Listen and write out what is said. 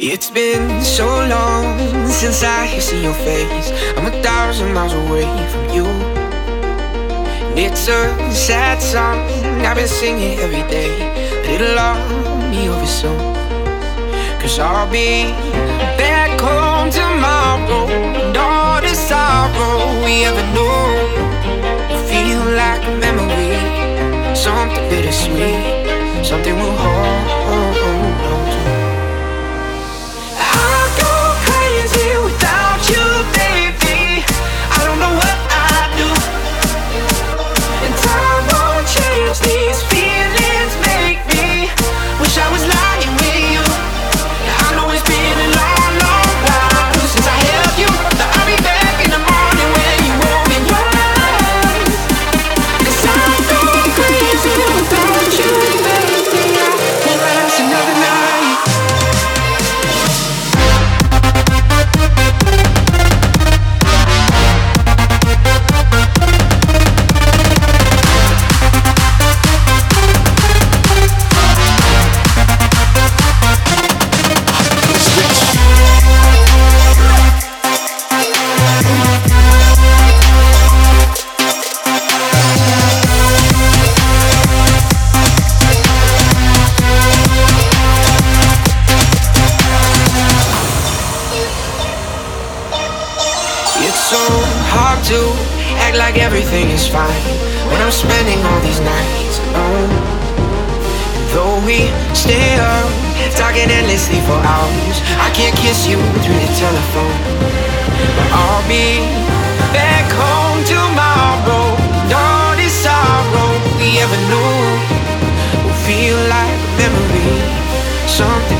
It's been so long since I have seen your face. I'm a thousand miles away from you. And it's a sad song I've been singing every day. But it'll all be over soon. Cause I'll be back home tomorrow. And all the sorrow we ever knew feel like a memory. Something bittersweet. Something we'll hold on to. I so hard to act like everything is fine when I'm spending all these nights alone. Though we stay up, talking endlessly for hours, I can't kiss you through the telephone. But I'll be back home tomorrow. All this sorrow we ever knew will feel like a memory, something